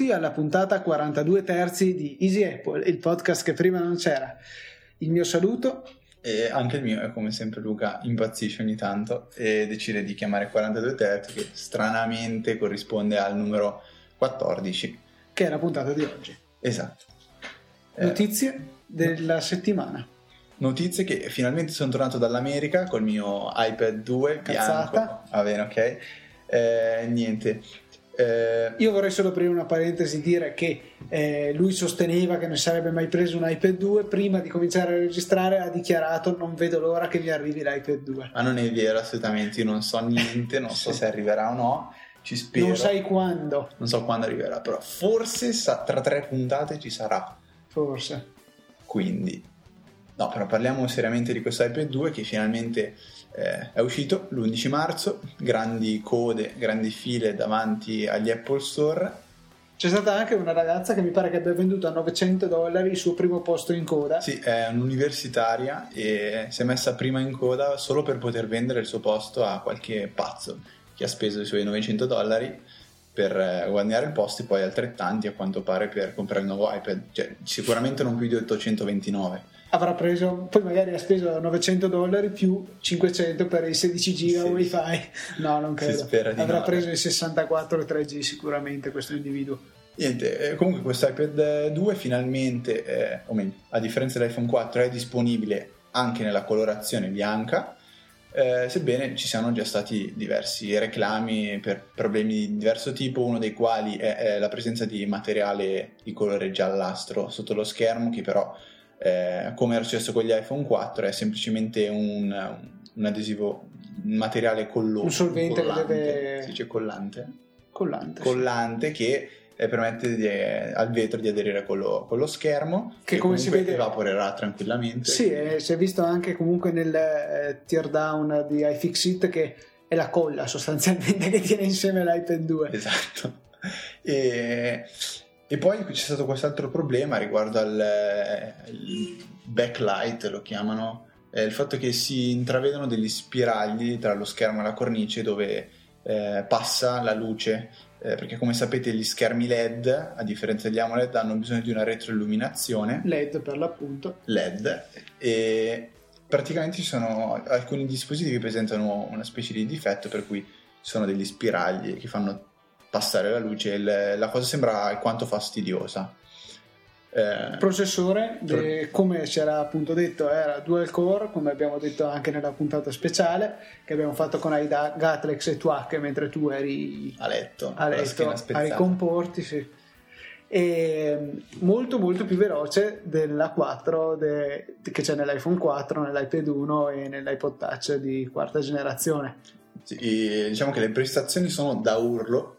benvenuti alla puntata 42 terzi di Easy Apple, il podcast che prima non c'era. Il mio saluto e anche il mio è come sempre Luca impazzisce ogni tanto e decide di chiamare 42 terzi che stranamente corrisponde al numero 14 che è la puntata di oggi. Esatto. Notizie eh, della settimana. Notizie che finalmente sono tornato dall'America col mio iPad 2 Cazzata. bianco. Va bene, ok. Eh, niente, eh, Io vorrei solo aprire una parentesi dire che eh, lui sosteneva che non sarebbe mai preso un iPad 2 prima di cominciare a registrare ha dichiarato non vedo l'ora che mi arrivi l'iPad 2 ma non è vero assolutamente io non so niente non so se arriverà o no ci spero. Non sai quando. Non so quando arriverà però forse tra tre puntate ci sarà. Forse. Quindi no però parliamo seriamente di questo iPad 2 che finalmente eh, è uscito l'11 marzo, grandi code, grandi file davanti agli Apple Store. C'è stata anche una ragazza che mi pare che abbia venduto a 900 dollari il suo primo posto in coda. Sì, è un'universitaria e si è messa prima in coda solo per poter vendere il suo posto a qualche pazzo che ha speso i suoi 900 dollari per eh, guadagnare il posto e poi altrettanti a quanto pare per comprare il nuovo iPad. Cioè, sicuramente non più di 829 avrà preso, poi magari ha speso 900 dollari più 500 per i 16 giga sì. wifi. No, non credo. avrà no. preso i 64 3G sicuramente questo individuo. Niente, eh, comunque questo iPad 2 finalmente, eh, o meglio, a differenza dell'iPhone 4 è disponibile anche nella colorazione bianca, eh, sebbene ci siano già stati diversi reclami per problemi di diverso tipo, uno dei quali è, è la presenza di materiale di colore giallastro sotto lo schermo che però eh, come era successo con gli iPhone 4, è semplicemente un, un adesivo, un materiale collo- un solvente collante, che deve... si dice collante? Collante. Collante sì. che eh, permette di, eh, al vetro di aderire con lo, con lo schermo che, che come si vede evaporerà tranquillamente sì eh, si è visto anche comunque nel eh, teardown di iFixit che è la colla sostanzialmente che tiene insieme l'iPad 2 esatto e e poi c'è stato quest'altro problema riguardo al eh, backlight, lo chiamano, eh, il fatto che si intravedono degli spiragli tra lo schermo e la cornice dove eh, passa la luce, eh, perché come sapete gli schermi LED, a differenza degli AMOLED, hanno bisogno di una retroilluminazione. LED per l'appunto. LED. E praticamente ci sono alcuni dispositivi che presentano una specie di difetto per cui sono degli spiragli che fanno passare la luce, il, la cosa sembra alquanto fastidiosa. Eh, processore, de, come ci era appunto detto, era dual core, come abbiamo detto anche nella puntata speciale che abbiamo fatto con Aida Gatlex e Tuac mentre tu eri a letto, a, letto, a ricomporti. Sì. E molto molto più veloce della 4 de, che c'è nell'iPhone 4, nell'iPad 1 e nell'iPod Touch di quarta generazione. Sì, diciamo che le prestazioni sono da urlo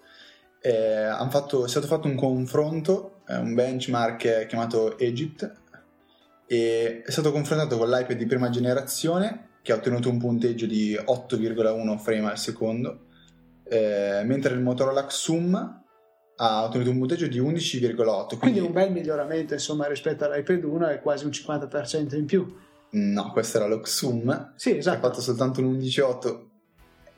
eh, fatto, è stato fatto un confronto, eh, un benchmark chiamato Egypt, e è stato confrontato con l'iPad di prima generazione che ha ottenuto un punteggio di 8,1 frame al secondo, eh, mentre il Motorola Xum ha ottenuto un punteggio di 11,8. Quindi... quindi un bel miglioramento insomma rispetto all'iPad 1 è quasi un 50% in più. No, questo era lo Xum. Sì, esatto. Ha fatto soltanto un 11,8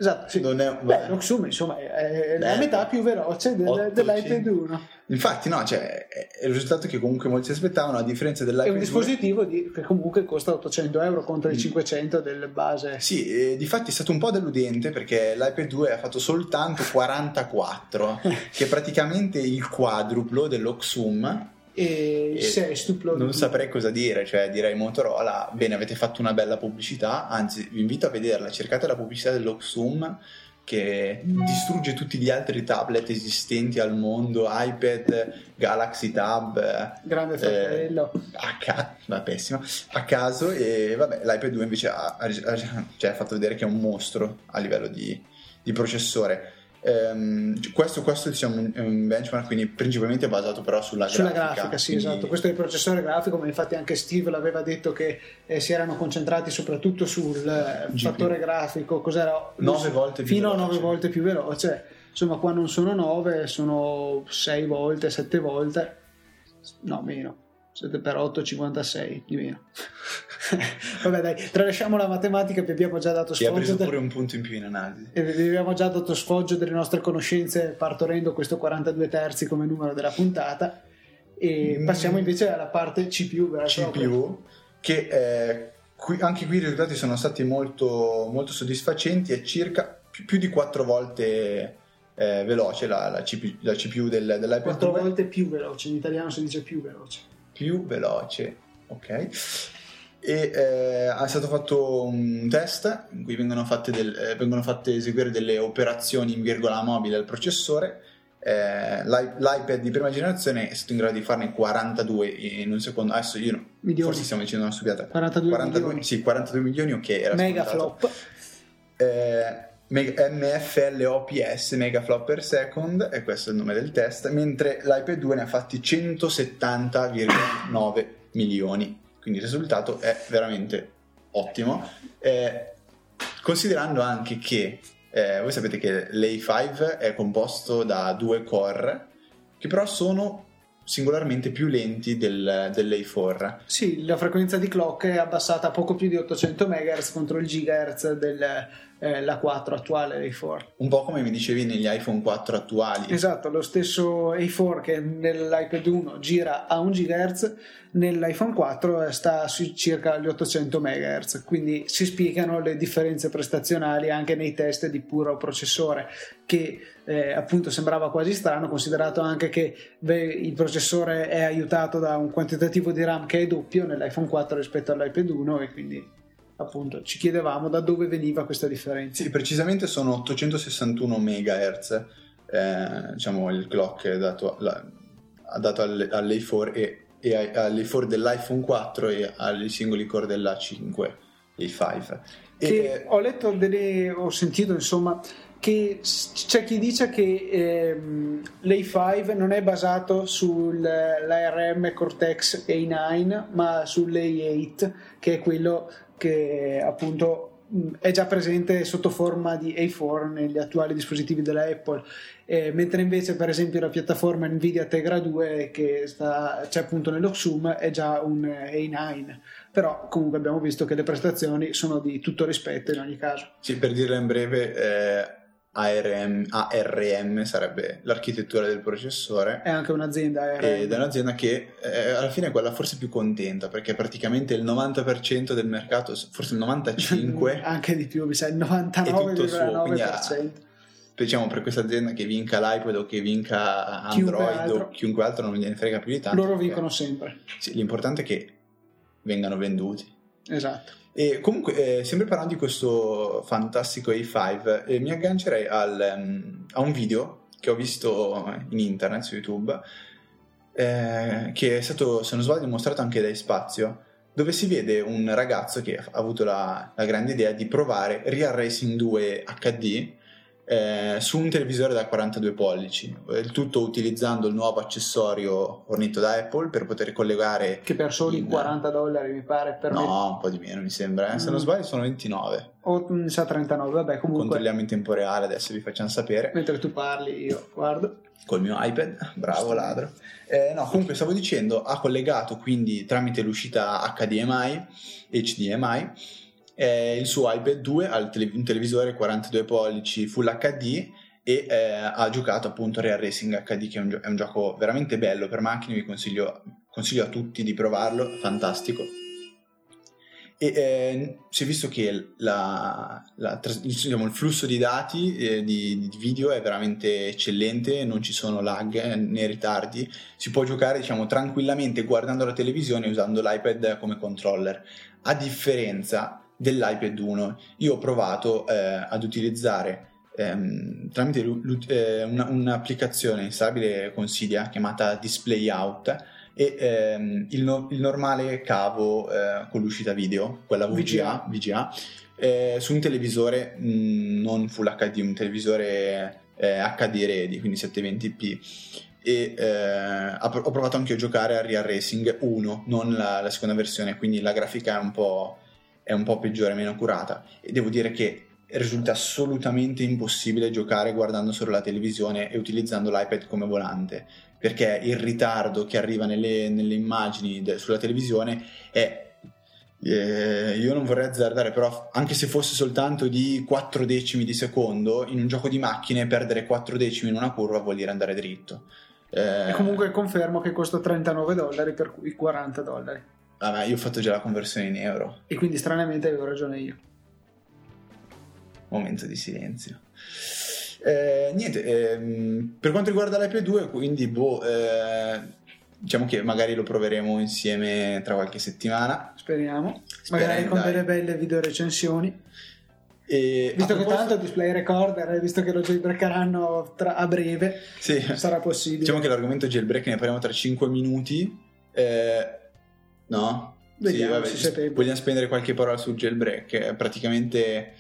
Esatto, sì. Non è, beh, l'Oxum insomma è, la metà più veloce del, dell'iPad 1. Infatti, no, cioè, è il risultato che comunque molti si aspettavano, a differenza dell'iPad 2. È un dispositivo di, che comunque costa 800 euro contro mm. i 500 del base. Sì, e di fatti è stato un po' deludente perché l'iPad 2 ha fatto soltanto 44, che è praticamente il quadruplo dell'Oxum e, e stuplo non saprei cosa dire, cioè direi Motorola, bene avete fatto una bella pubblicità, anzi vi invito a vederla, cercate la pubblicità dell'Oxum che distrugge tutti gli altri tablet esistenti al mondo, iPad, Galaxy Tab, grande fratello, eh, a, ca- va, pessimo, a caso e vabbè l'iPad 2 invece ha, ha, cioè, ha fatto vedere che è un mostro a livello di, di processore Um, questo, questo diciamo, è un benchmark quindi principalmente basato però sulla, sulla grafica. grafica sì, quindi... esatto. Questo è il processore grafico, ma infatti anche Steve l'aveva detto che eh, si erano concentrati soprattutto sul eh, fattore grafico, cos'era? 9 volte fino a 9 volte più veloce. Insomma, qua non sono 9, sono 6 volte, 7 volte, no meno. 7 per 8, 56 di meno. Vabbè, dai, tralasciamo la matematica, vi abbiamo già dato Ti ha sfoggio. preso del- pure un punto in più in analisi. e vi abbiamo già dato sfoggio delle nostre conoscenze partorendo questo 42 terzi come numero della puntata. E Mm. passiamo invece alla parte CPU. vera. CPU che eh, qui- anche qui i risultati sono stati molto, molto soddisfacenti è circa più, più di quattro volte eh, veloce la, la CPU, la CPU del, dell'iPad Quattro 2 volte più veloce, in italiano si dice più veloce. Più veloce ok e eh, è stato fatto un test in cui vengono fatte, del- eh, vengono fatte eseguire delle operazioni in virgola mobile al processore Eh, l'i- l'iPad di prima generazione è stato in grado di farne 42 in un secondo adesso io no- Milioni. forse stiamo dicendo una stupiata 42 milioni. sì 42 milioni ok era Mega scontato. flop. Eh, MFLOPS megaflop per second e questo è il nome del test mentre l'iPad 2 ne ha fatti 170,9 milioni. Quindi il risultato è veramente ottimo. Eh, considerando anche che eh, voi sapete che l'A5 è composto da due core che però sono singolarmente più lenti del, dell'A4 Sì, la frequenza di clock è abbassata a poco più di 800 MHz contro il GHz della 4 attuale dei 4. un po' come mi dicevi negli iPhone 4 attuali Esatto, lo stesso A4 che nell'iPad 1 gira a 1 GHz, nell'iPhone 4 sta su circa gli 800 MHz, quindi si spiegano le differenze prestazionali anche nei test di puro processore, che eh, appunto sembrava quasi strano, considerato anche che beh, il processore è aiutato da un quantitativo di RAM che è doppio nell'iPhone 4 rispetto all'iPad 1 e quindi appunto ci chiedevamo da dove veniva questa differenza. Sì, precisamente sono 861 MHz, eh, diciamo il clock dato, la- ha dato alle- all'A4 e, e ai- all'A4 dell'iPhone 4 e ai singoli core dell'A5 e 5. E, eh, ho letto delle, ho sentito insomma che c'è chi dice che ehm, l'A5 non è basato sull'ARM Cortex A9 ma sull'A8 che è quello che appunto è già presente sotto forma di A4 negli attuali dispositivi della Apple Eh, mentre invece per esempio la piattaforma Nvidia Tegra 2 che sta, c'è appunto nell'Oxum è già un eh, A9 però comunque abbiamo visto che le prestazioni sono di tutto rispetto in ogni caso. sì, per dirla in breve, eh, ARM, ARM sarebbe l'architettura del processore. È anche un'azienda ARM. Ed è un'azienda che eh, alla fine è quella forse più contenta perché praticamente il 90% del mercato, forse il 95%, anche di più, mi sa il È tutto suo, quindi ha- 99,9%. diciamo per questa azienda che vinca l'iPad o che vinca Chiunque Android altro. o chiunque altro non gliene frega più di tanto. Loro vincono sempre. Sì, l'importante è che vengano venduti. Esatto. E comunque, eh, sempre parlando di questo fantastico A5, eh, mi aggancerei al, ehm, a un video che ho visto in internet su YouTube, eh, che è stato, se non sbaglio, mostrato anche dai Spazio, dove si vede un ragazzo che ha avuto la, la grande idea di provare Real Racing 2 HD eh, su un televisore da 42 pollici, il tutto utilizzando il nuovo accessorio fornito da Apple per poter collegare Che per soli in- 40 dollari mi pare per. No, un po' di meno mi sembra. eh. Se non Mm. sbaglio sono 29. O mi sa 39, vabbè comunque. Controlliamo in tempo reale, adesso vi facciamo sapere. Mentre tu parli io guardo. Col mio iPad, bravo ladro. Eh, no, comunque stavo dicendo, ha collegato quindi tramite l'uscita HDMI, HDMI, eh, il suo iPad 2 al tele- un televisore 42 pollici Full HD e eh, ha giocato appunto Real Racing HD che è un, gio- è un gioco veramente bello per macchine, vi consiglio, consiglio a tutti di provarlo, fantastico. E eh, si è visto che la- la diciamo, il flusso di dati eh, di, di video è veramente eccellente, non ci sono lag eh, né ritardi, si può giocare diciamo, tranquillamente guardando la televisione usando l'iPad come controller, a differenza dell'iPad 1. Io ho provato eh, ad utilizzare ehm, tramite eh, una- un'applicazione installabile con Cydia chiamata Display Out e ehm, il, no- il normale cavo eh, con l'uscita video, quella VGA, VGA eh, su un televisore mh, non Full HD, un televisore eh, HD ready, quindi 720p. E eh, ho ho provato anche a giocare a Real Racing 1, non la, la seconda versione, quindi la grafica è un po', è un po' peggiore, meno curata. E devo dire che risulta assolutamente impossibile giocare guardando solo la televisione e utilizzando l'iPad come volante perché il ritardo che arriva nelle, nelle immagini de, sulla televisione è eh, io non vorrei azzardare, però anche se fosse soltanto di 4 decimi di secondo, in un gioco di macchine perdere 4 decimi in una curva vuol dire andare dritto. Eh, e comunque confermo che costa 39 dollari per cui 40 dollari. Vabbè, io ho fatto già la conversione in euro. E quindi stranamente avevo ragione io. Momento di silenzio. Eh, niente, ehm, per quanto riguarda l'iP 2, quindi boh, eh, diciamo che magari lo proveremo insieme tra qualche settimana. Speriamo. Speriamo magari con delle belle video recensioni. E visto che tanto display recorder, visto che lo jailbreakeranno tra, a breve, sì. sarà possibile. Diciamo che l'argomento jailbreak ne parliamo tra 5 minuti. Eh, no? Vediamo, sì, vabbè, vogliamo spendere qualche parola sul jailbreak. Praticamente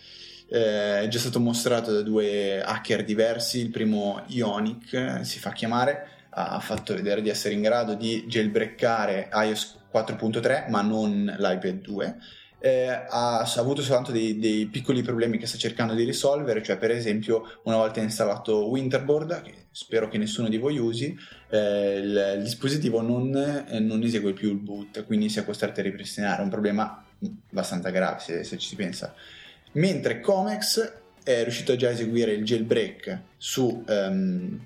eh, è già stato mostrato da due hacker diversi, il primo Ionic si fa chiamare, ha fatto vedere di essere in grado di jailbreakare iOS 4.3 ma non l'iPad 2. Eh, ha, ha, avuto soltanto dei, dei, piccoli problemi che sta cercando di risolvere, cioè per esempio una volta installato Winterboard, che spero che nessuno di voi usi, eh, il, il, dispositivo non, eh, non, esegue più il boot, quindi si è costretto a ripristinare, un problema abbastanza grave se, se ci si pensa. Mentre Comex è riuscito già a eseguire il jailbreak su um,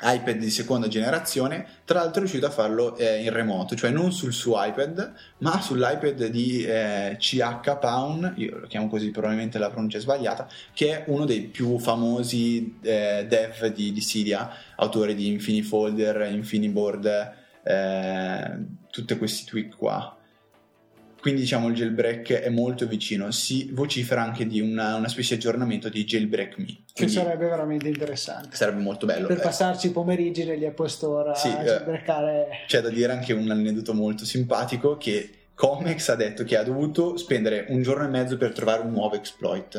iPad di seconda generazione, tra l'altro è riuscito a farlo eh, in remoto, cioè non sul suo iPad, ma sull'iPad di eh, CH Pound, io lo chiamo così, probabilmente la pronuncia è sbagliata, che è uno dei più famosi eh, dev di, di Cydia, autore di Infinifolder, Infiniboard, eh, tutti questi tweak qua quindi diciamo il jailbreak è molto vicino, si vocifera anche di una, una specie di aggiornamento di jailbreak me. Che sarebbe veramente interessante. Sarebbe molto bello. Per eh. passarci i pomeriggi negli Apple Store sì, a eh, jailbreakare. Eh, c'è da dire anche un aneddoto molto simpatico che Comex ha detto che ha dovuto spendere un giorno e mezzo per trovare un nuovo exploit.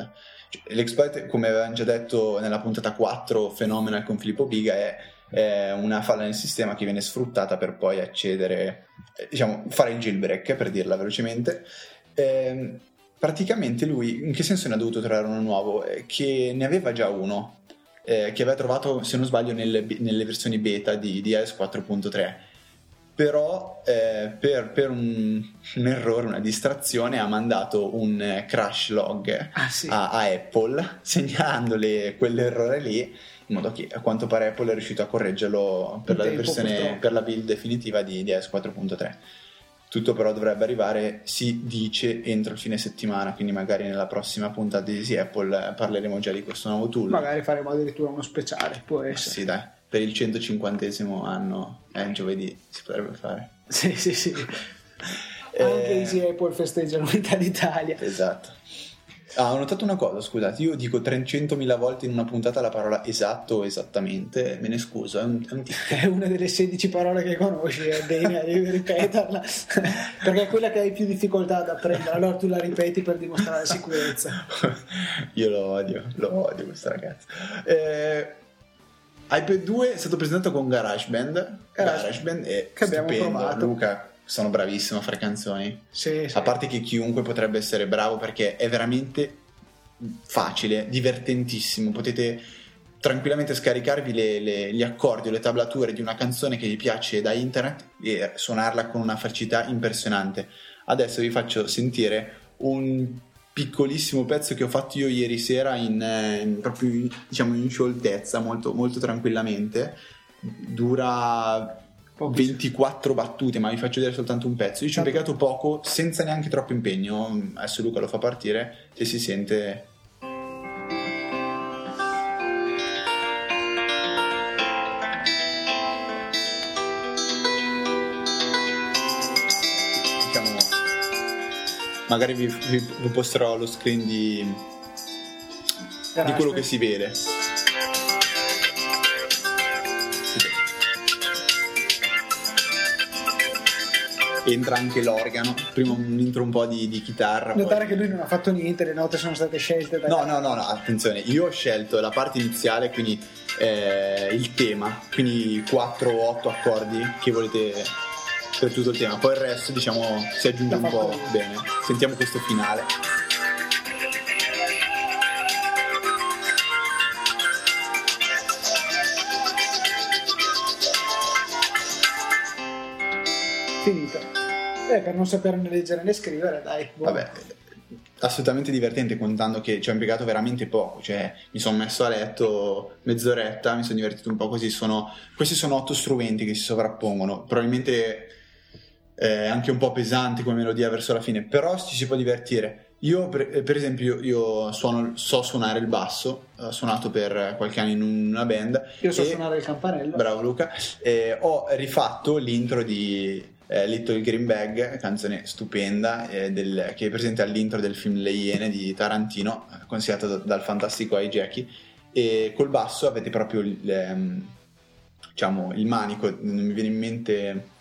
Cioè, l'exploit, come avevamo già detto nella puntata 4, Phenomenal con Filippo Biga, è è una falla nel sistema che viene sfruttata per poi accedere, eh, diciamo, fare il jailbreak per dirla velocemente. Eh, praticamente lui, in che senso ne ha dovuto trovare uno nuovo? Eh, che ne aveva già uno, eh, che aveva trovato, se non sbaglio, nelle, nelle versioni beta di, di iOS 4.3 però eh, per, per un, un, errore, una distrazione ha mandato un crash log ah, sì. a, a, Apple segnalandole quell'errore lì in modo che a quanto pare Apple è riuscito a correggerlo per, la, versione, per la build definitiva di, di iOS 4.3. Tutto però dovrebbe arrivare, si dice, entro il fine settimana, quindi magari nella prossima puntata di Easy Apple parleremo già di questo nuovo tool. Magari faremo addirittura uno speciale, può essere. Sì, dai, per il 150 anno, eh, giovedì, si potrebbe fare. Sì, sì, sì. Anche eh... Easy Apple festeggia l'unità d'Italia. Esatto. Ah, ho notato una cosa, scusate, io dico 300.000 volte in una puntata la parola esatto o esattamente, me ne scuso. È, un, è, un... è una delle 16 parole che conosci, è bene, devi ripeterla, perché è quella che hai più difficoltà ad apprendere, allora tu la ripeti per dimostrare sicurezza. io lo odio, lo odio questo ragazzo. Eh, iPad 2 è stato presentato con GarageBand, GarageBand è che abbiamo provato. Luca sono bravissimo a fare canzoni. Sì, sì. A parte che chiunque potrebbe essere bravo perché è veramente facile, divertentissimo. Potete tranquillamente scaricarvi le, le, gli accordi o le tablature di una canzone che vi piace da internet e suonarla con una facilità impressionante. Adesso vi faccio sentire un piccolissimo pezzo che ho fatto io ieri sera in, in proprio in, diciamo in scioltezza, molto, molto tranquillamente. Dura 24 battute, ma vi faccio vedere soltanto un pezzo. Io ci ho impiegato poco, senza neanche troppo impegno. Adesso Luca lo fa partire e si sente. Diciamo, magari vi, vi, vi posterò lo screen di, di quello che si vede. Entra anche l'organo. Prima un intro un po' di, di chitarra. Notare poi... che lui non ha fatto niente, le note sono state scelte. Da... No, no, no, no, attenzione, io ho scelto la parte iniziale, quindi eh, il tema, quindi 4-8 accordi che volete per tutto il tema. Poi il resto, diciamo, si aggiunge un po' bene. Sentiamo questo finale. finita. Eh, per non sapere né leggere né scrivere, dai. Buono. Vabbè, assolutamente divertente contando che ci ho impiegato veramente poco, cioè mi sono messo a letto mezz'oretta, mi sono divertito un po' così, sono, questi sono otto strumenti che si sovrappongono, probabilmente eh, anche un po' pesanti come melodia verso la fine, però ci si può divertire. Io, per, eh, per esempio, io suono, so suonare il basso, ho suonato per qualche anno in una band. Io so e, suonare il campanello. Bravo Luca. E ho rifatto l'intro di eh, Little Green Bag, canzone stupenda, eh, del, che è presente all'intro del film Le Iene di Tarantino, consigliato da, dal fantastico Ai Jackie. E col basso avete proprio il, ehm, diciamo, il manico, non mi viene in mente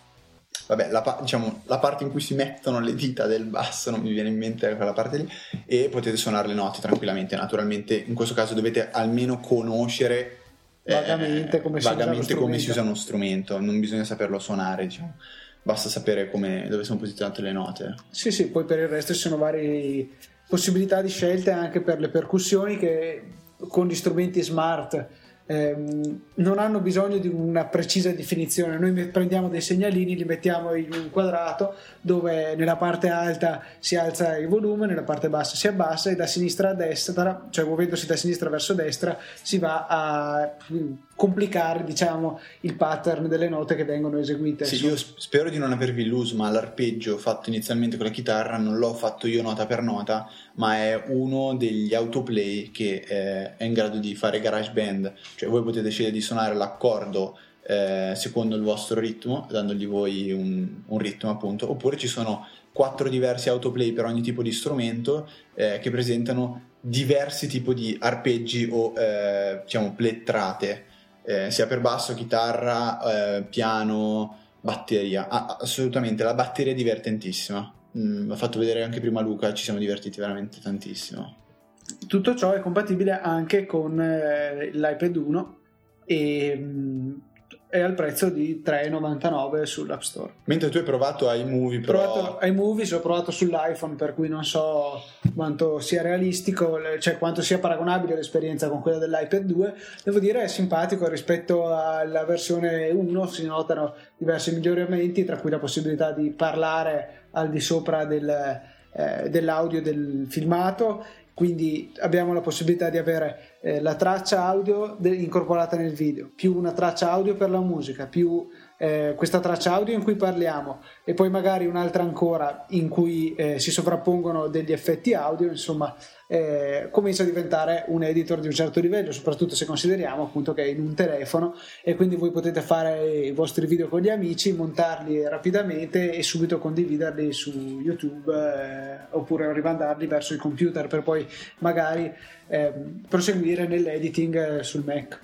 vabbè, la, diciamo, la, parte in cui si mettono le dita del basso, non mi viene in mente quella parte lì, e potete suonare le note tranquillamente. Naturalmente, in questo caso dovete almeno conoscere eh, vagamente, come, si vagamente come, si usa uno strumento, non bisogna saperlo suonare, diciamo. Basta sapere come, dove sono posizionate le note. Sì, sì, poi per il resto ci sono varie possibilità di scelte anche per le percussioni che con gli strumenti smart ehm, non hanno bisogno di una precisa definizione. Noi prendiamo dei segnalini, li mettiamo in un quadrato dove nella parte alta si alza il volume, nella parte bassa si abbassa e da sinistra a destra, cioè muovendosi da sinistra verso destra, si va a complicare diciamo il pattern delle note che vengono eseguite. Sì, io spero di non avervi illuso ma l'arpeggio fatto inizialmente con la chitarra non l'ho fatto io nota per nota ma è uno degli autoplay che eh, è in grado di fare garage band. Cioè voi potete scegliere di suonare l'accordo eh, secondo il vostro ritmo dandogli voi un, un, ritmo appunto oppure ci sono quattro diversi autoplay per ogni tipo di strumento eh, che presentano diversi tipi di arpeggi o eh, diciamo plettrate eh, sia per basso, chitarra, eh, piano, batteria. Ah, assolutamente, la batteria è divertentissima. Mm, l'ha fatto vedere anche prima Luca, ci siamo divertiti veramente tantissimo. Tutto ciò è compatibile anche con eh, l'iPad 1 e mm, è al prezzo di 3,99 sull'App Store. Mentre tu hai provato iMovie, però... Ho provato iMovie, ho provato sull'iPhone, per cui non so quanto sia realistico, cioè quanto sia paragonabile l'esperienza con quella dell'iPad 2. Devo dire è simpatico rispetto alla versione 1, si notano diversi miglioramenti, tra cui la possibilità di parlare al di sopra del, eh, dell'audio del filmato quindi abbiamo la possibilità di avere eh, la traccia audio de- incorporata nel video, più una traccia audio per la musica, più eh, questa traccia audio in cui parliamo e poi magari un'altra ancora in cui eh, si sovrappongono degli effetti audio, insomma eh, comincia a diventare un editor di un certo livello, soprattutto se consideriamo appunto che è in un telefono e quindi voi potete fare i vostri video con gli amici, montarli rapidamente e subito condividerli su YouTube eh, oppure rimandarli verso il computer per poi magari ehm, proseguire nell'editing eh, sul Mac.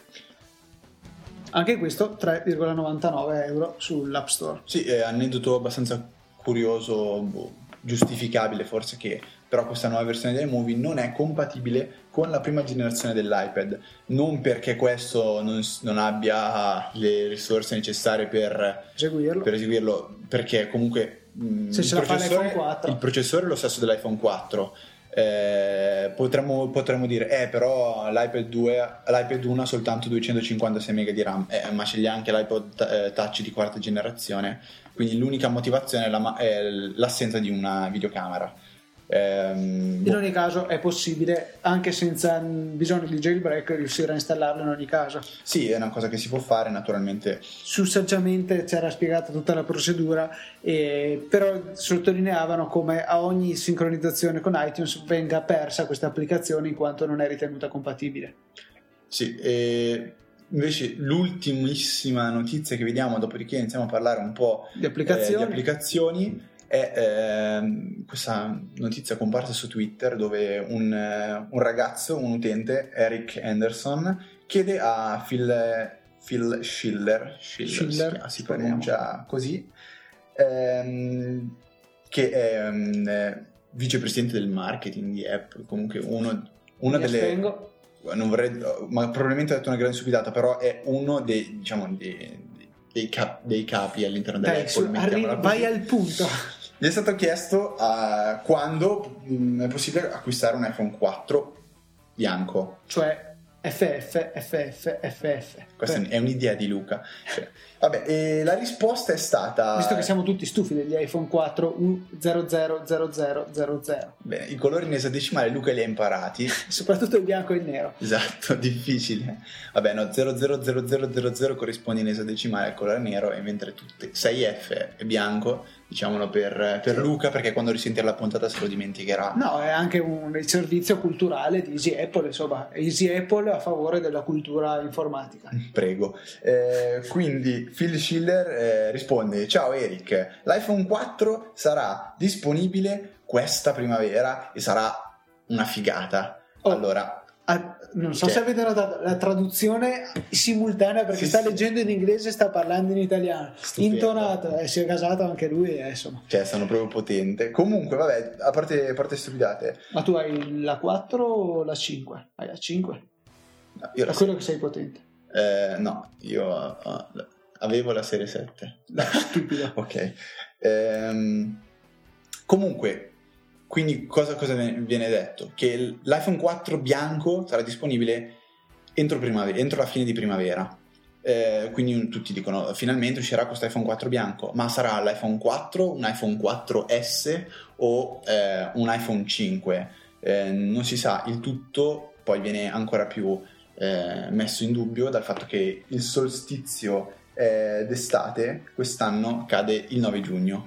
Anche questo 3,99 euro sull'App Store. Sì, è aneddoto abbastanza curioso, boh, giustificabile forse che però questa nuova versione del Movie non è compatibile con la prima generazione dell'iPad. Non perché questo non, non abbia le risorse necessarie per eseguirlo, per eseguirlo perché comunque mh, Se il, processore, il processore è lo stesso dell'iPhone 4 eh, potremmo, potremmo, dire, eh, però l'iPad 2, l'iPad 1 ha soltanto 256 MB di RAM, eh, ma ce li ha anche l'iPod eh, Touch di quarta generazione, quindi l'unica motivazione è, la, è l'assenza di una videocamera. Ehm, in ogni caso è possibile, anche senza bisogno di jailbreak, riuscire a installarlo in ogni caso. Sì, è una cosa che si può fare naturalmente. Su saggiamente c'era spiegata tutta la procedura, e, però sottolineavano come a ogni sincronizzazione con iTunes venga persa questa applicazione in quanto non è ritenuta compatibile. Sì, e invece l'ultimissima notizia che vediamo, dopodiché iniziamo a parlare un po' di applicazioni. Eh, di applicazioni è eh, questa notizia comparsa su Twitter dove un, eh, un, ragazzo, un utente, Eric Anderson, chiede a Phil, Phil Schiller, Schiller, Schiller si, si pronuncia così, ehm, che è um, vicepresidente del marketing di Apple, comunque uno, una Mi delle... Astengo. Non vorrei, ma probabilmente ha detto una grande stupidata, però è uno dei, diciamo, dei, dei, cap, dei capi all'interno dell'Apple. Dai, arri- vai al punto. Gli è stato chiesto uh, quando mh, mm, è possibile acquistare un iPhone 4 bianco. Cioè FF, FF, FF. Questa è un'idea di Luca. Cioè, vabbè, e la risposta è stata... Visto che siamo tutti stufi degli iPhone 4 U000000, Bene, i colori in esadecimale Luca li ha imparati. soprattutto il bianco e il nero. Esatto, difficile. Vabbè, no, 000000 corrisponde in esadecimale al colore nero, e mentre tutte 6F è bianco, diciamolo per, per Luca, perché quando risentirà la puntata se lo dimenticherà. No, è anche un servizio culturale di Easy Apple, insomma, Easy Apple a favore della cultura informatica. Prego. Eh, quindi Phil Schiller eh, risponde: Ciao Eric, l'iPhone 4 sarà disponibile questa primavera e sarà una figata. Oh. Allora, Ah, non so Che- se avete notato la traduzione simultanea perché Sì, sta leggendo in inglese e sta parlando in italiano. Stupendo. Intonato, eh, si è casato anche lui, eh, insomma. cioè, sono proprio potente. Comunque, vabbè, a parte, a parte stupidate, Ma tu hai la 4 o la 5? Hai la 5? no, io la quello che sei potente. eh, no, io eh, avevo la serie 7. Dai, stupido. Ok. Ehm, comunque, quindi cosa, cosa viene detto? Che l'iPhone 4 bianco sarà disponibile entro, primavera, entro la fine di primavera. Eh, quindi un- tutti dicono finalmente uscirà questo iPhone 4 bianco, ma sarà l'iPhone 4, un iPhone 4S o eh, un iPhone 5? Eh, non si sa, il tutto poi viene ancora più eh, messo in dubbio dal fatto che il solstizio eh, d'estate quest'anno cade il 9 giugno.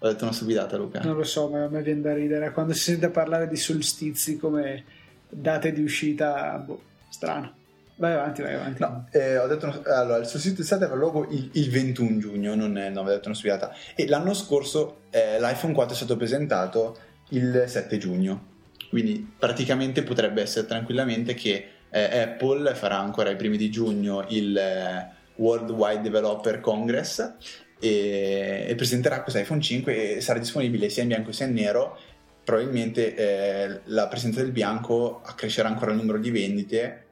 Ho detto una stupidata, Luca. Non lo so, ma a me viene da ridere quando si sente parlare di solstizi come date di uscita, boh, strano. Vai avanti, vai avanti. No, eh, ho detto allora, il solstizio d'estate avrà luogo il, il 21 giugno, non è, no, avevo detto una stupidata. E l'anno scorso eh, l'iPhone 4 è stato presentato il 7 giugno. Quindi praticamente potrebbe essere tranquillamente che eh, Apple farà ancora ai primi di giugno il eh, World Wide Developer Congress e, e presenterà questo iPhone 5 e sarà disponibile sia in bianco sia in nero. Probabilmente eh, la presenza del bianco accrescerà ancora il numero di vendite.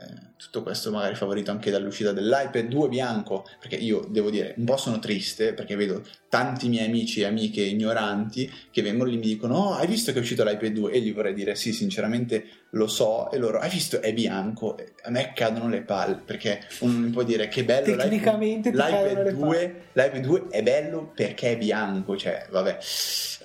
Eh, tutto questo magari favorito anche dall'uscita dell'iPad 2 bianco, perché io devo dire un po' sono triste perché vedo tanti miei amici e amiche ignoranti che vengono lì e mi dicono oh hai visto che è uscito l'iPad 2 e gli vorrei dire sì sinceramente lo so. E loro hai visto? È bianco. E a me cadono le palle perché uno mi può dire che bello l'iPad- Tecnicamente l'iPad le 2, l'iPad 2 è bello perché è bianco. Cioè vabbè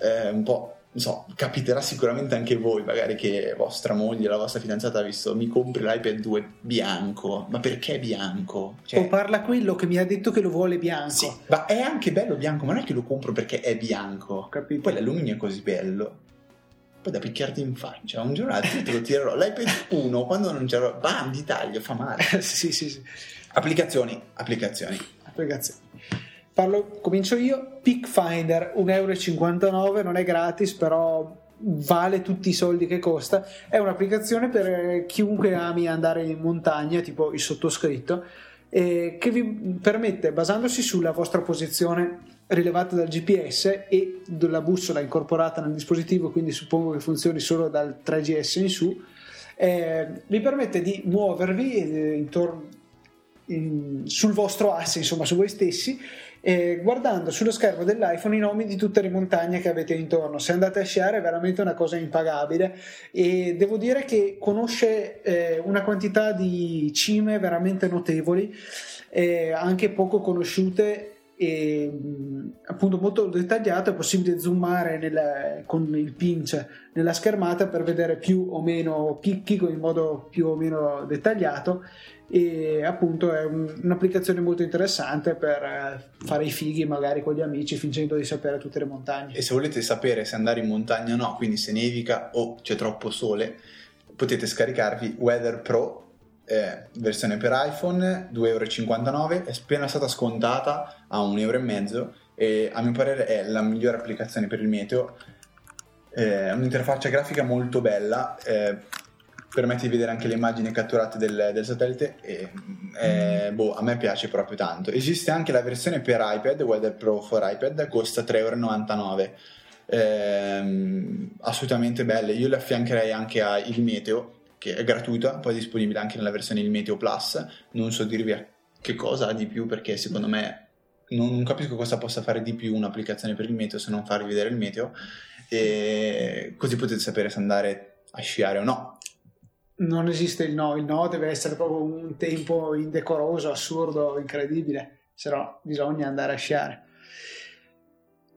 eh, un po' so, capiterà sicuramente anche voi, magari che vostra moglie, la vostra fidanzata ha visto mi compri l'iPad 2 bianco, ma perché bianco? Cioè, O parla quello che mi ha detto che lo vuole bianco. sì, ma è anche bello bianco, ma non è che lo compro perché è bianco. Capito. Poi l'alluminio è così bello. Poi da picchiarti in faccia, un giorno l'altro te lo tirerò. L'iPad 1, quando non c'ero, bam, di taglio, fa male. sì, sì, sì. Applicazioni, applicazioni. Applicazioni. Parlo, comincio io. Peak Finder 1,59 euro, non è gratis, però vale tutti i soldi che costa. È un'applicazione per chiunque ami andare in montagna, tipo il sottoscritto, eh, che vi permette, basandosi sulla vostra posizione rilevata dal GPS e della bussola incorporata nel dispositivo, quindi suppongo che funzioni solo dal 3GS in su, eh, vi permette di muovervi eh, intorno in- sul vostro asse, insomma, su voi stessi, eh, guardando sullo schermo dell'iPhone i nomi di tutte le montagne che avete intorno. Se andate a sciare è veramente una cosa impagabile e devo dire che conosce eh, una quantità di cime veramente notevoli, eh, anche poco conosciute e mh, appunto molto dettagliato è possibile zoomare nel- con il pinch nella schermata per vedere più o meno picchi in modo più o meno dettagliato e appunto è un- un'applicazione molto interessante per eh, fare i fighi magari con gli amici fingendo di sapere tutte le montagne E se volete sapere se andare in montagna o no, quindi se nevica o c'è troppo sole, potete scaricarvi Weather Pro, eh, versione per iPhone, 2,59 euro, è appena stata scontata a 1,5 euro e a mio parere è la migliore applicazione per il meteo. È un'interfaccia grafica molto bella, eh, permette di vedere anche le immagini catturate del, del satellite e eh, boh, a me piace proprio tanto. Esiste anche la versione per iPad, Weather Pro for iPad, costa 3,99 euro. Ehm, assolutamente belle. Io le affiancherei anche a Il Meteo, che è gratuita, poi è disponibile anche nella versione Il Meteo Plus. Non so dirvi a che cosa ha di più, perché secondo me non, non capisco cosa possa fare di più un'applicazione per il meteo se non farvi vedere il meteo. E così potete sapere se andare a sciare o no. Non esiste il no, il no deve essere proprio un tempo indecoroso, assurdo, incredibile, se no bisogna andare a sciare.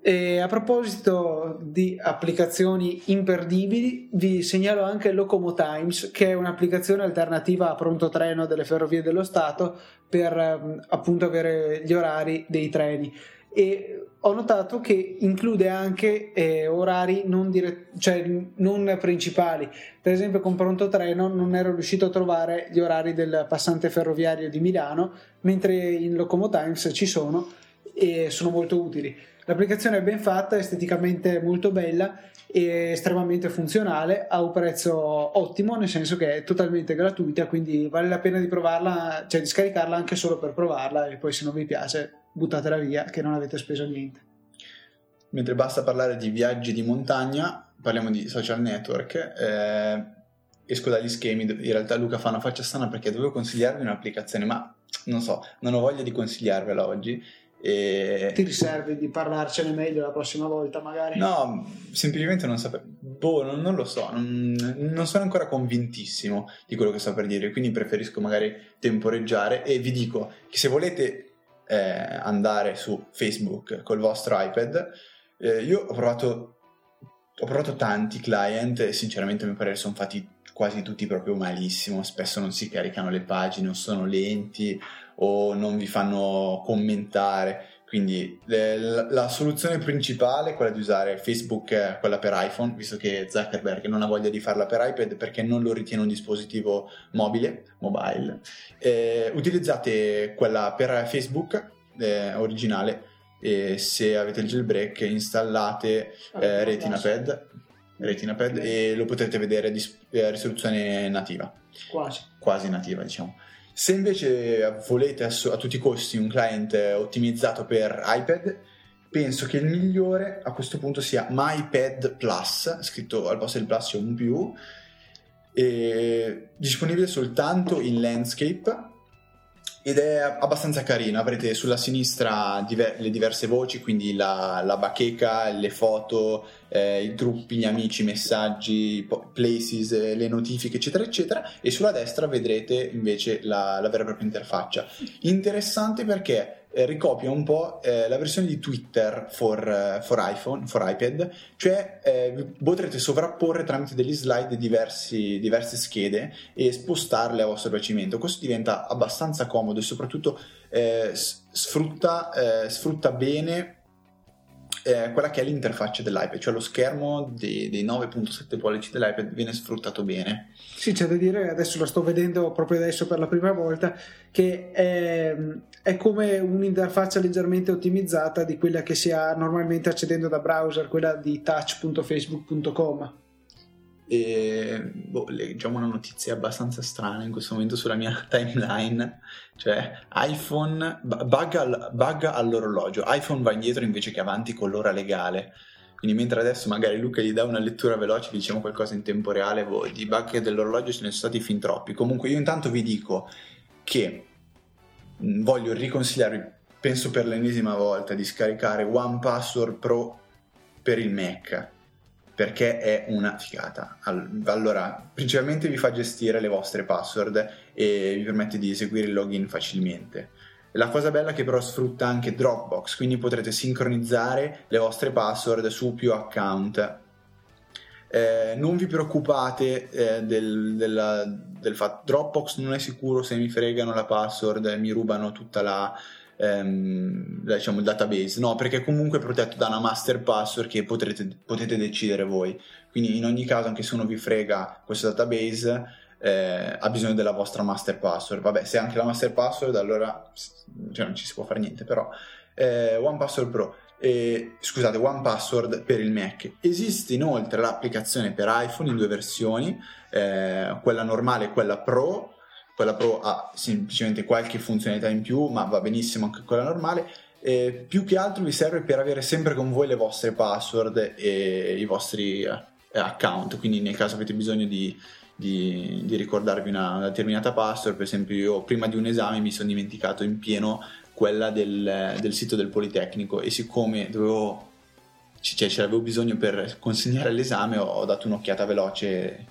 E a proposito di applicazioni imperdibili, vi segnalo anche Locomo Times, che è un'applicazione alternativa a pronto treno delle ferrovie dello Stato per ehm, appunto avere gli orari dei treni. E ho notato che include anche eh, orari non, dire- cioè, non principali. Per esempio, con pronto treno non ero riuscito a trovare gli orari del passante ferroviario di Milano, mentre in Locomo Times ci sono e sono molto utili L'applicazione è ben fatta, esteticamente molto bella e estremamente funzionale a un prezzo ottimo, nel senso che è totalmente gratuita, quindi vale la pena di provarla, cioè di scaricarla anche solo per provarla e poi se non vi piace buttatela via che non avete speso niente. Mentre basta parlare di viaggi di montagna, parliamo di social network. Eh, esco dagli schemi, in realtà Luca fa una faccia strana perché dovevo consigliarvi un'applicazione, ma non so, non ho voglia di consigliarvela oggi e... Ti riservi di parlarcene meglio la prossima volta, magari? No, semplicemente non sapevo. Boh, non, non, lo so, non, non, sono ancora convintissimo di quello che sto per dire, quindi preferisco magari temporeggiare e vi dico che se volete eh, andare su Facebook col vostro iPad, eh, io ho provato, ho provato tanti client e sinceramente a mio parere sono fatti quasi tutti proprio malissimo, spesso non si caricano le pagine o sono lenti o non vi fanno commentare. Quindi le, la, la, soluzione principale è quella di usare Facebook, eh, quella per iPhone, visto che Zuckerberg non ha voglia di farla per iPad perché non lo ritiene un dispositivo mobile, mobile. Eh, utilizzate quella per Facebook eh, originale e se avete il jailbreak installate eh, RetinaPad, RetinaPad e lo potrete vedere a risoluzione nativa. Quasi. Quasi nativa, diciamo. Se invece volete a, a tutti i costi un client ottimizzato per iPad, penso che il migliore a questo punto sia MyPad Plus, scritto al posto del plus c'è un più, disponibile soltanto in landscape ed è abbastanza carino. Avrete sulla sinistra diver- le diverse voci, quindi la, la bacheca, le foto, eh, i gruppi, gli amici, i messaggi, places, eh, le notifiche, eccetera, eccetera. E sulla destra vedrete invece la, la vera e propria interfaccia. Interessante perché eh, ricopia un po' eh, la versione di Twitter for, uh, for, iPhone, for iPad, cioè eh, potrete sovrapporre tramite degli slide diversi, diverse schede e spostarle a vostro piacimento. Questo diventa abbastanza comodo e soprattutto eh, sfrutta, sfrutta bene eh, quella che è l'interfaccia dell'iPad, cioè lo schermo dei, dei 9.7 pollici dell'iPad viene sfruttato bene. Sì, c'è da dire, adesso lo sto vedendo proprio adesso per la prima volta, che è, è come un'interfaccia leggermente ottimizzata di quella che si ha normalmente accedendo da browser, quella di touch.facebook.com. E boh, leggiamo una notizia abbastanza strana in questo momento sulla mia timeline, cioè iPhone bug, al, bug all'orologio, iPhone va indietro invece che avanti con l'ora legale. Quindi mentre adesso magari Luca gli dà una lettura veloce, diciamo qualcosa in tempo reale, boh, di bug dell'orologio ce ne sono stati fin troppi. Comunque io intanto vi dico che voglio riconsigliarvi, penso per l'ennesima volta, di scaricare One Password Pro per il Mac perché è una figata. Allora, principalmente vi fa gestire le vostre password e vi permette di eseguire il login facilmente. La cosa bella è che però sfrutta anche Dropbox, quindi potrete sincronizzare le vostre password su più account. Eh, non vi preoccupate eh, del, della, del fatto Dropbox non è sicuro se mi fregano la password mi rubano tutta la, ehm, diciamo, il database, no, perché è comunque protetto da una master password che potrete, potete decidere voi. Quindi in ogni caso, anche se uno vi frega questo database, eh, ha bisogno della vostra master password. Vabbè, se anche la master password, allora cioè, non ci si può fare niente, però eh, One Password Pro. Eh, scusate, One Password per il Mac. Esiste inoltre l'applicazione per iPhone in due versioni, eh, quella normale e quella Pro quella Pro ha semplicemente qualche funzionalità in più, ma va benissimo anche quella normale. E più che altro vi serve per avere sempre con voi le vostre password e i vostri eh, account. Quindi, nel caso avete bisogno di, di, di ricordarvi una, una, determinata password, per esempio, io prima di un esame mi sono dimenticato in pieno quella del, del sito del Politecnico e siccome dovevo, cioè, ce l'avevo bisogno per consegnare l'esame, ho dato un'occhiata veloce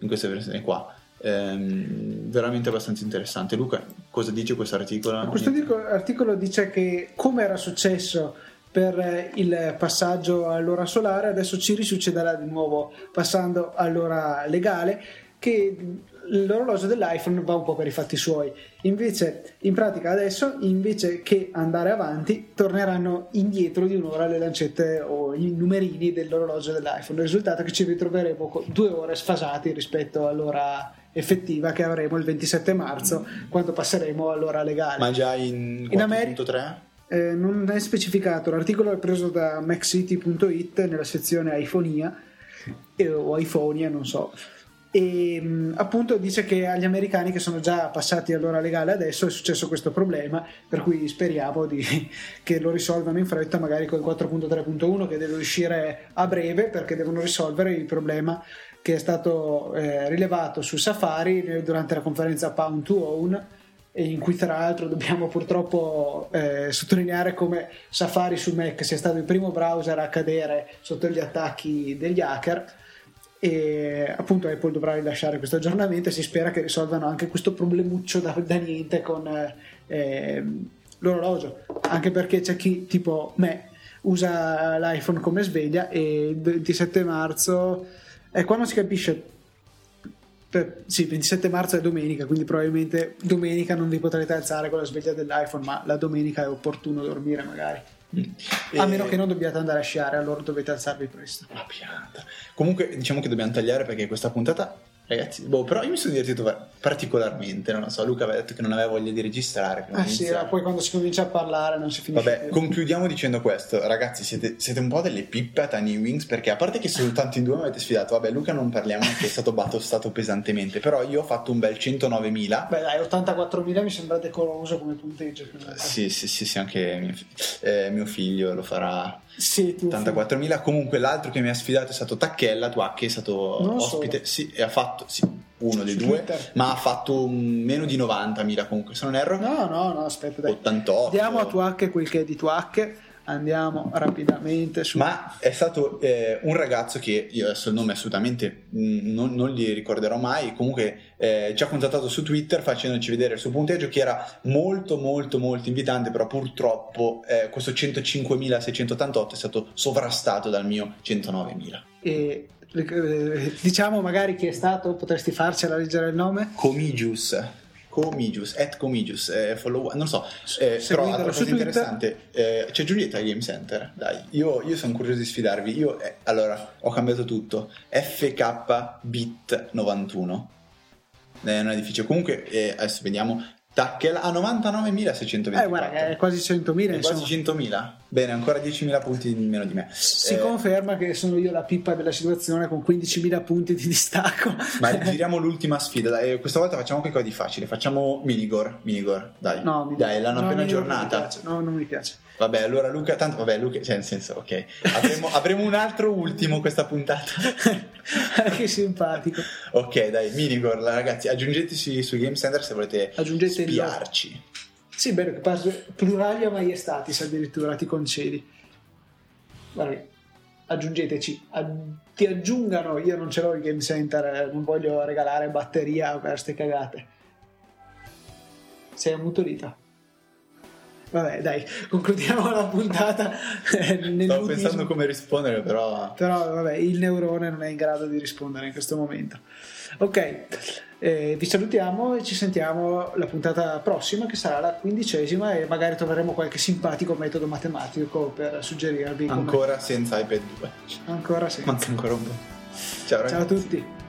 in questa versione qua ehm, veramente abbastanza interessante. Luca, cosa dice questo articolo? Questo articolo dice che come era successo per il passaggio all'ora solare, adesso ci risuccederà di nuovo passando all'ora legale, che l'orologio dell'iPhone va un po' per i fatti suoi. Invece, in pratica adesso, invece che andare avanti, torneranno indietro di un'ora le lancette o i numerini dell'orologio dell'iPhone. Il risultato è che ci ritroveremo due ore sfasati rispetto all'ora effettiva che avremo il 27 marzo quando passeremo all'ora legale. Ma già in 4.3? Eh, non è specificato, l'articolo è preso da maxcity.it nella sezione iPhonia eh, o iPhonia, non so e appunto dice che agli americani che sono già passati all'ora legale adesso è successo questo problema per cui speriamo di, che lo risolvano in fretta magari con il 4.3.1 che deve uscire a breve perché devono risolvere il problema che è stato eh, rilevato su Safari durante la conferenza Pound to Own in cui tra l'altro dobbiamo purtroppo eh, sottolineare come Safari su Mac sia stato il primo browser a cadere sotto gli attacchi degli hacker. E appunto Apple dovrà rilasciare questo aggiornamento e si spera che risolvano anche questo problemuccio da, da niente con eh, l'orologio. Anche perché c'è chi tipo me usa l'iPhone come sveglia e il 27 marzo e qua non si capisce per, sì, 27 marzo è domenica, quindi probabilmente domenica non vi potrete alzare con la sveglia dell'iPhone, ma la domenica è opportuno dormire magari. Mm. A e... meno che non dobbiate andare a sciare, allora dovete alzarvi presto. La pianta. Comunque, diciamo che dobbiamo tagliare perché questa puntata Ragazzi, boh, però io mi sono divertito particolarmente, non lo so, Luca aveva detto che non aveva voglia di registrare. Ah sì, poi quando si comincia a parlare non si finisce Vabbè, più. concludiamo dicendo questo, ragazzi, siete, siete, un po' delle pippe a Tiny Wings, perché a parte che soltanto in due mi avete sfidato, vabbè, Luca non parliamo che è stato batostato pesantemente, però io ho fatto un bel 109.000. Beh dai, 84.000 mi sembra decoroso come punteggio. Sì, sì, sì, sì, anche mio, eh, mio figlio lo farà sì, 84.000. Comunque l'altro che mi ha sfidato è stato Tacchella, tu che è stato non ospite. Sì, e ha fatto sì, uno dei due, ma ha fatto meno di 90.000 comunque, se non erro. No, no, no, aspetta, dai. 88. Diamo a Tuacche quel che è di Tuacche andiamo rapidamente su. Ma è stato eh, un ragazzo che io adesso il nome assolutamente mh, non, non, gli ricorderò mai. Comunque eh, ci ha contattato su Twitter facendoci vedere il suo punteggio che era molto, molto, molto invitante. Però purtroppo eh, questo 105.688 è stato sovrastato dal mio 109.000. E eh, diciamo magari chi è stato, potresti farcela leggere il nome? Comigius. Comigius, at Comigius, eh, follow, non so, eh, però la cosa interessante, eh, c'è Giulietta al Game Center, dai, io, io sono curioso di sfidarvi, io, eh, allora, ho cambiato tutto, FK Bit 91, eh, non è difficile, comunque eh, adesso vediamo, Tackle a 99.624. Eh, guarda, è quasi 100.000. È quasi 100.000. Bene, ancora 10.000 punti di meno di me. Si eh, conferma che sono io la pippa della situazione con 15.000 punti di distacco. Ma giriamo l'ultima sfida. Dai, questa volta facciamo qualcosa di facile. Facciamo Minigor. Minigor, dai. No, dai, l'hanno no, appena aggiornata. No, non mi piace. Vabbè, allora Luca, tanto vabbè, Luca, cioè nel senso, ok, avremo, avremo un altro ultimo questa puntata. che simpatico. Ok, dai, Minigor, ragazzi, aggiungeteci su Game Center se volete Aggiungete spiarci. Il... Sì, bene, pluralia maiestatis addirittura ti concedi. Guarda, aggiungeteci, ti aggiungano, io non ce l'ho il Game Center, non voglio regalare batteria per ste cagate. Sei ammutolita. Vabbè, dai, concludiamo la puntata. Eh, Stavo pensando come rispondere, però. Però, vabbè, il neurone non è in grado di rispondere in questo momento. Ok, eh, vi salutiamo e ci sentiamo la puntata prossima, che sarà la quindicesima, e magari troveremo qualche simpatico metodo matematico per suggerirvi. Ancora come... senza iPad 2. Ancora senza. Manca ancora un po'. Ciao, Ciao a tutti.